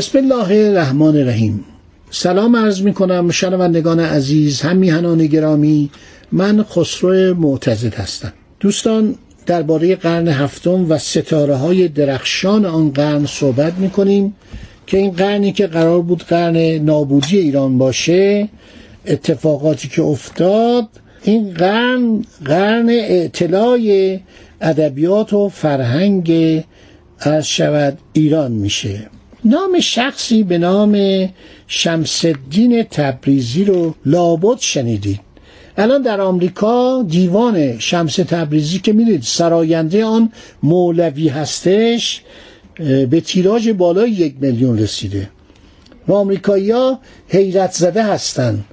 بسم الله الرحمن الرحیم. سلام عرض می کنم شنوندگان عزیز هم گرامی. من خسرو معتزد هستم. دوستان درباره قرن هفتم و ستاره های درخشان آن قرن صحبت می کنیم که این قرنی که قرار بود قرن نابودی ایران باشه اتفاقاتی که افتاد این قرن قرن اعتلاع ادبیات و فرهنگ از شود ایران میشه. نام شخصی به نام شمس الدین تبریزی رو لابد شنیدید. الان در آمریکا دیوان شمس تبریزی که می‌دید سراینده آن مولوی هستش به تیراژ بالای یک میلیون رسیده. و آمریکایی ها حیرت زده هستند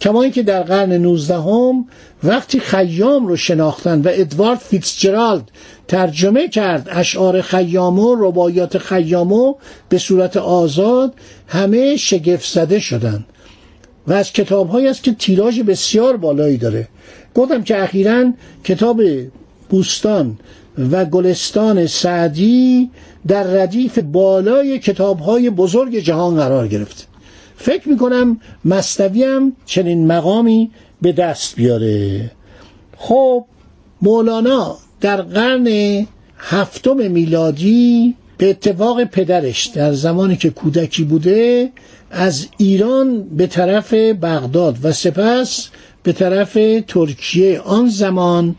کما اینکه در قرن 19 هم وقتی خیام رو شناختن و ادوارد فیتزجرالد ترجمه کرد اشعار خیامو ربایات خیامو به صورت آزاد همه شگفت زده شدن و از کتاب است که تیراژ بسیار بالایی داره. گفتم که اخیرا کتاب بوستان و گلستان سعدی در ردیف بالای کتاب های بزرگ جهان قرار گرفت. فکر می‌کنم مستوی هم چنین مقامی به دست بیاره. خب مولانا در قرن هفتم میلادی به اتفاق پدرش در زمانی که کودکی بوده از ایران به طرف بغداد و سپس به طرف ترکیه. آن زمان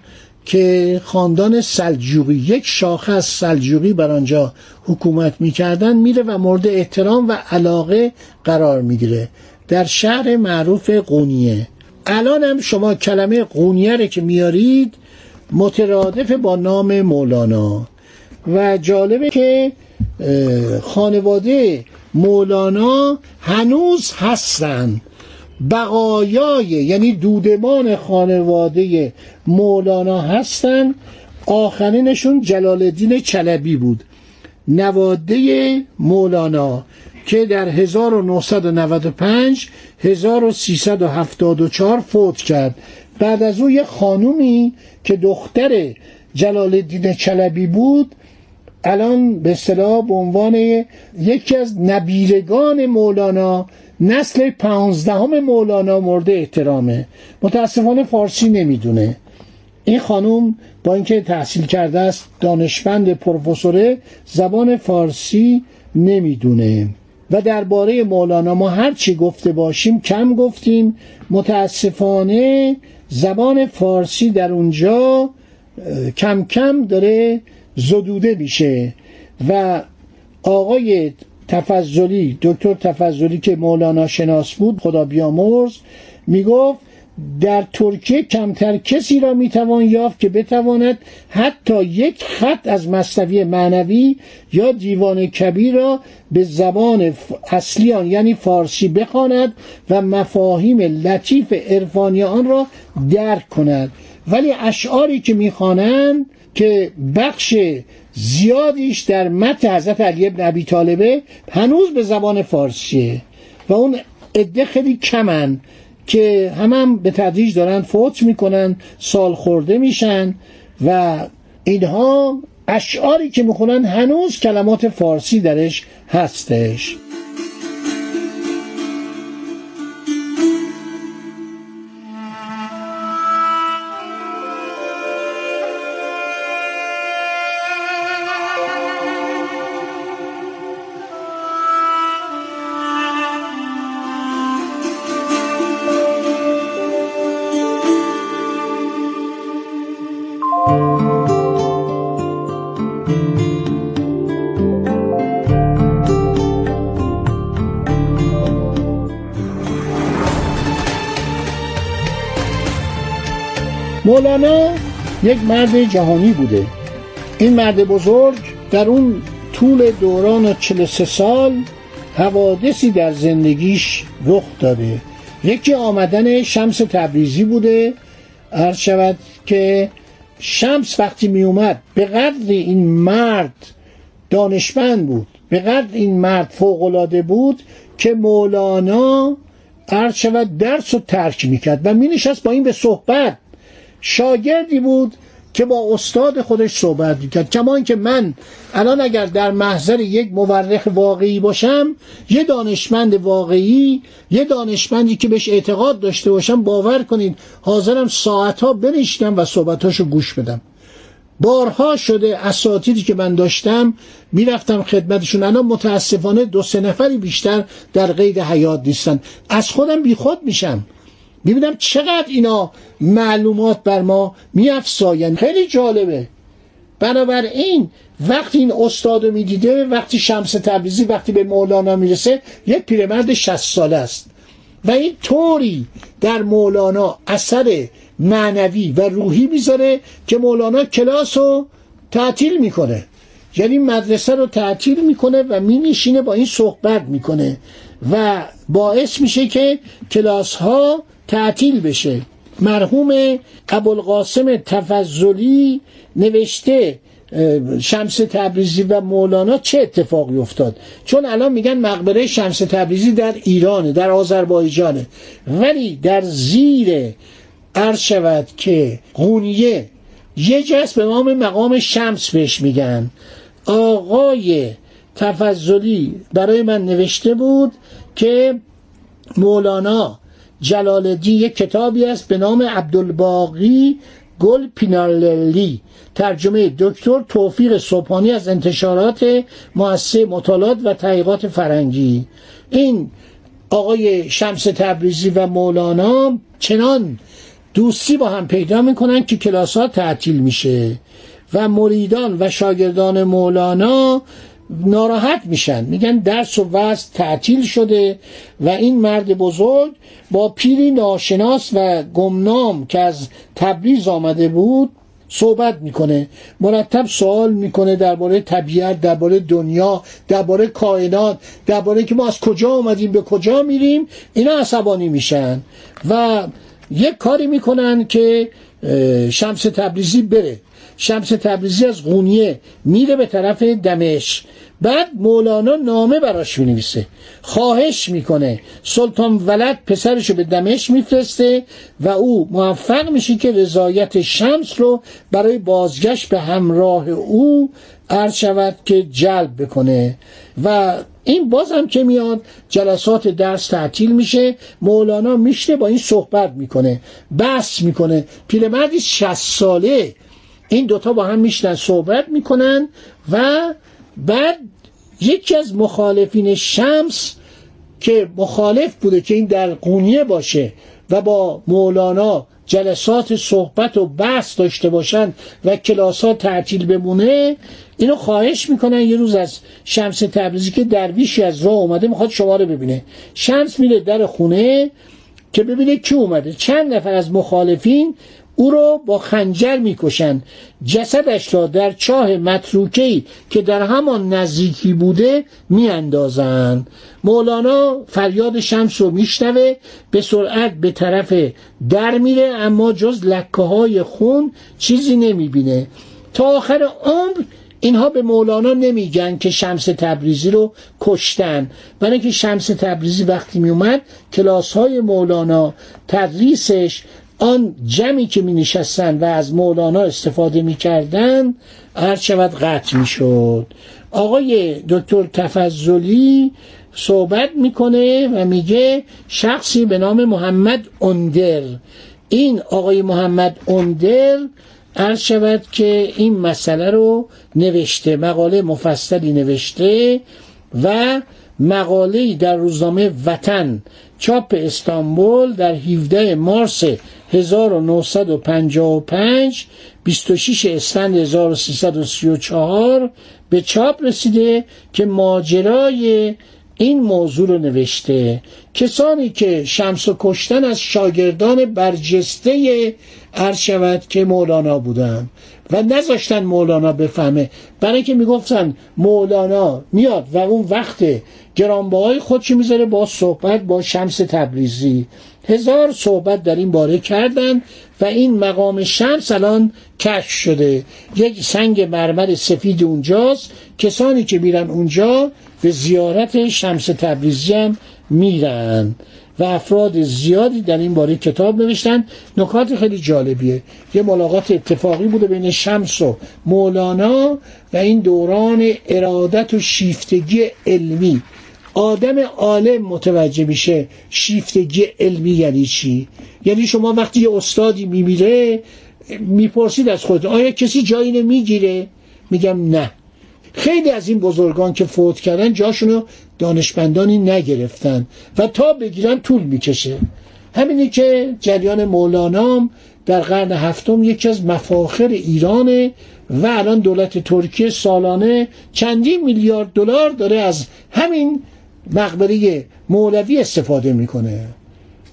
که خاندان سلجوقی یک شاخه از سلجوقی بر آنجا حکومت می‌کردن میره و مورد احترام و علاقه قرار می‌گیره در شهر معروف قونیه. الان هم شما کلمه قونیه که میارید مترادف با نام مولانا. و جالبه که خانواده مولانا هنوز هستن. بقایای یعنی دودمان خانواده مولانا هستن. آخرینشون جلال الدین چلبی بود. نواده مولانا که در 1995 1374 فوت کرد. بعد از او یه خانومی که دختر جلال الدین چلبی بود الان به اصطلاح به عنوان یکی از نبیرگان مولانا نسل پانزدهم مولانا مورد احترامه. متاسفانه فارسی نمی‌دونه. این خانم با اینکه تحصیل کرده است دانشمند پروفسوره زبان فارسی نمی‌دونه. و درباره مولانا ما هر چی گفته باشیم کم گفتیم. متاسفانه زبان فارسی در اونجا کم کم داره زدوده میشه. و آقای تفضلی دکتر تفضلی که مولانا شناس بود خدا بیامرز می‌گفت در ترکیه کمتر کسی را می‌توان یافت که بتواند حتی یک خط از مصنوی معنوی یا دیوان کبیر را به زبان اصلی آن یعنی فارسی بخواند و مفاهیم لطیف عرفانی آن را درک کند. ولی اشعاری که می‌خوانند که بخش زیادیش در متن حضرت علی ابن ابی طالبه هنوز به زبان فارسیه و اون عده خیلی کمن که هم, هم به تدریج دارن فوت می‌کنن سال خورده میشن و اینها اشعاری که می‌خونن هنوز کلمات فارسی درش هستش. مولانا یک مرد جهانی بوده. این مرد بزرگ در اون طول دوران 43 سال حوادثی در زندگیش رخ داده. یکی آمدن شمس تبریزی بوده. عرض شود که شمس وقتی می اومد به قدر این مرد دانشمند بود به قدر این مرد فوقالعاده بود که مولانا عرض شود درس رو ترک می‌کرد و می نشست با این به صحبت. شاگردی بود که با استاد خودش صحبت می‌کرد. کما که من الان اگر در محضر یک مورخ واقعی باشم یه دانشمند واقعی یه دانشمندی که بهش اعتقاد داشته باشم باور کنید حاضرم ساعتها بنشینم و صحبتاشو گوش بدم. بارها شده اساتیدی که من داشتم می‌رفتم خدمتشون. الان متاسفانه دو سه نفری بیشتر در قید حیات نیستن. از خودم بیخود میشم. می‌بینم چقدر اینا معلومات بر ما میافزاین. خیلی جالبه. بنابراین وقتی این استاد رو می‌دیده وقتی شمس تبریزی وقتی به مولانا می‌رسه یک پیرمرد 60 ساله است. و این طوری در مولانا اثر معنوی و روحی می‌ذاره که مولانا کلاس رو تعطیل می‌کنه. یعنی مدرسه رو تعطیل می‌کنه و مینشینه با این صحبت می‌کنه. و باعث میشه که کلاس ها تعطیل بشه. مرحوم ابوالقاسم تفضلی نوشته شمس تبریزی و مولانا چه اتفاقی افتاد؟ چون الان میگن مقبره شمس تبریزی در ایرانه در آذربایجانه. ولی در زیر عرض شود که قونیه یه جس به نام مقام شمس بهش میگن. آقای تفضلی برای من نوشته بود که مولانا جلال الدین یک کتابی است به نام عبدالباقی گل پیناللی. ترجمه دکتر توفیق صبحانی از انتشارات مؤسسه مطالعات و تحقیقات فرنگی این آقای شمس تبریزی و مولانا چنان دوستی با هم پیدا می‌کنن که کلاس ها تعطیل میشه و مریدان و شاگردان مولانا ناراحت میشن. میگن درس و وست تعطیل شده و این مرد بزرگ با پیری ناشناس و گمنام که از تبریز آمده بود صحبت می‌کنه. مرتب سوال می‌کنه درباره طبیعت درباره دنیا درباره کائنات درباره که ما از کجا آمدیم به کجا میریم اینا عصبانی میشن. و یک کاری می‌کنن که شمس تبریزی بره. شمس تبریزی از قونیه میره به طرف دمشق. بعد مولانا نامه براش می‌نویسه. خواهش می‌کنه. سلطان ولد پسرشو به دمشق میفرسته و او موفق میشه که رضایت شمس رو برای بازگشت به همراه او عرض شود که جلب بکنه. و این بازم که میاد جلسات درس تعطیل میشه. مولانا میشنه با این صحبت می‌کنه. بحث می‌کنه. پیرمردی 60 ساله این دوتا با هم میشنن صحبت می‌کنن و بعد یکی از مخالفین شمس که مخالف بوده که این در قونیه باشه و با مولانا جلسات صحبت و بحث داشته باشن و کلاسات تعطیل بمونه اینو خواهش می‌کنن. یه روز از شمس تبریزی که درویشی از راه اومده می‌خواد شما رو ببینه. شمس میره در خونه که ببینه کی اومده. چند نفر از مخالفین او رو با خنجر می‌کشند. جسدش را در چاه متروکهی که در همان نزدیکی بوده میاندازند. مولانا فریاد شمس رو میشنوه به سرعت به طرف در میره اما جز لکه های خون چیزی نمی‌بینه. تا آخر عمر اینها به مولانا نمیگن که شمس تبریزی رو کشتن. برای که شمس تبریزی وقتی میومد کلاس های مولانا تدریسش آن جمعی که می نشستن و از مولانا استفاده می کردن هر شود قطع می شد آقای دکتر تفضلی صحبت می‌کنه و میگه شخصی به نام محمد اندر این آقای محمد اندر عرض شود که این مسئله رو نوشته مقاله مفصلی نوشته و مقاله در روزنامه وطن چاپ استانبول در 17 مارس 1955 26 اسفند 1334 به چاپ رسیده که ماجرای این موضوع رو نوشته. کسانی که شمس و کشتن از شاگردان برجسته شود که مولانا بودن و نذاشتن مولانا بفهمه. برای اینکه می‌گفتن مولانا میاد و اون وقت گرانبهای خودشی می‌ذاره؟ با صحبت با شمس تبریزی. هزار صحبت در این باره کردن و این مقام شمس الان کشف شده. یک سنگ مرمر سفید اونجاست. کسانی که میرن اونجا به زیارت شمس تبریزی هم میرن. و افراد زیادی در این باره کتاب نوشتن. نکات خیلی جالبیه. یه ملاقات اتفاقی بوده بین شمس و مولانا و این دوران ارادت و شیفتگی علمی. آدم عالم متوجه میشه شیفتگی علمی یعنی چی؟ یعنی شما وقتی یه استادی میمیره می‌پرسید از خود آیا کسی جایی نمی‌گیره میگم نه. خیلی از این بزرگان که فوت کردن جاشونو دانشمندانی نگرفتن و تا بگیرن طول می‌کشه. همینی که جریان مولانام در قرن هفتم یکی از مفاخر ایرانه و الان دولت ترکیه سالانه چندین میلیارد دلار داره از همین مقبره مولوی استفاده می‌کنه.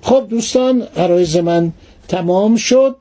خب دوستان عرایز من تمام شد.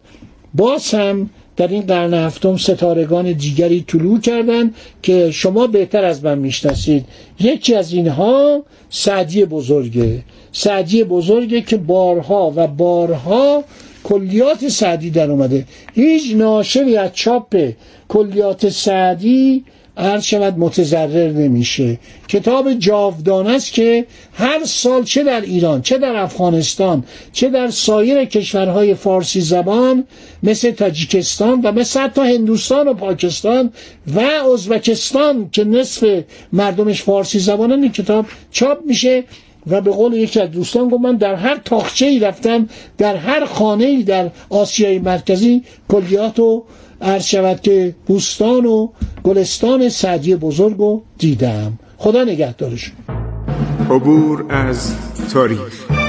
باز هم در این قرن هفتم ستارگان دیگری طلوع کردند که شما بهتر از من می‌شناسید. یکی از اینها سعدی بزرگه. سعدی بزرگه که بارها و بارها کلیات سعدی در اومده. هیچ ناشری از چاپ کلیات سعدی عرض شود متضرر نمیشه. کتاب جاودان است که هر سال چه در ایران چه در افغانستان چه در سایر کشورهای فارسی زبان مثل تاجیکستان و مثل حتی هندوستان و پاکستان و ازبکستان که نصف مردمش فارسی زبانن این کتاب چاپ میشه و به قول یکی از دوستان گفت من در هر تاخچه ای رفتم در هر خانه ای در آسیای مرکزی کلیات و عرض شود که بوستان و گلستان سعدی بزرگ رو دیدم. خدا نگهدارشون. عبور از تاریخ.